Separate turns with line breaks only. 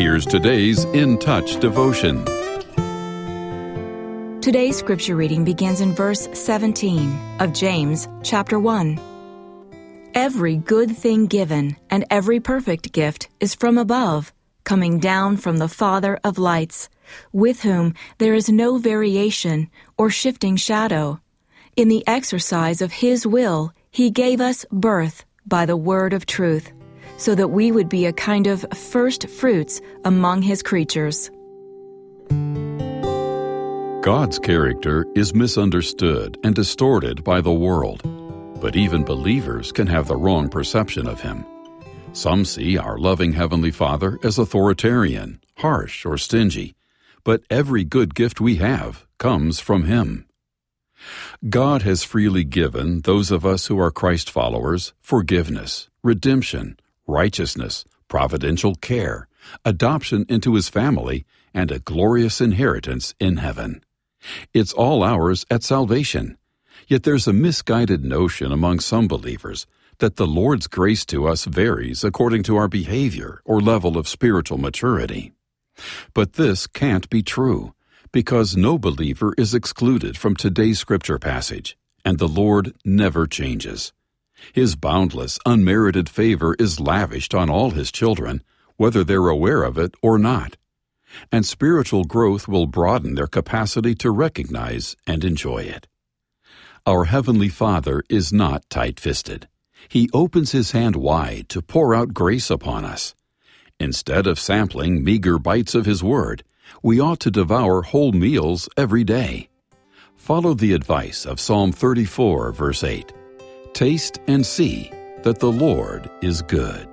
Here's today's In Touch devotion.
Today's scripture reading begins in verse 17 of James chapter 1. Every good thing given and every perfect gift is from above, coming down from the Father of lights, with whom there is no variation or shifting shadow. In the exercise of His will, He gave us birth by the word of truth, so that we would be a kind of first fruits among His creatures.
God's character is misunderstood and distorted by the world, but even believers can have the wrong perception of Him. Some see our loving Heavenly Father as authoritarian, harsh, or stingy, but every good gift we have comes from Him. God has freely given those of us who are Christ followers forgiveness, redemption, righteousness, providential care, adoption into His family, and a glorious inheritance in heaven. It's all ours at salvation. Yet there's a misguided notion among some believers that the Lord's grace to us varies according to our behavior or level of spiritual maturity. But this can't be true, because no believer is excluded from today's scripture passage, and the Lord never changes. His boundless, unmerited favor is lavished on all His children, whether they're aware of it or not and spiritual growth will broaden their capacity to recognize and enjoy it. Our Heavenly Father is not tight fisted. He opens His hand wide to pour out grace upon us. Instead of sampling meager bites of His Word, we ought to devour whole meals every day. Follow the advice of Psalm 34, verse 8 Taste and see that the Lord is good.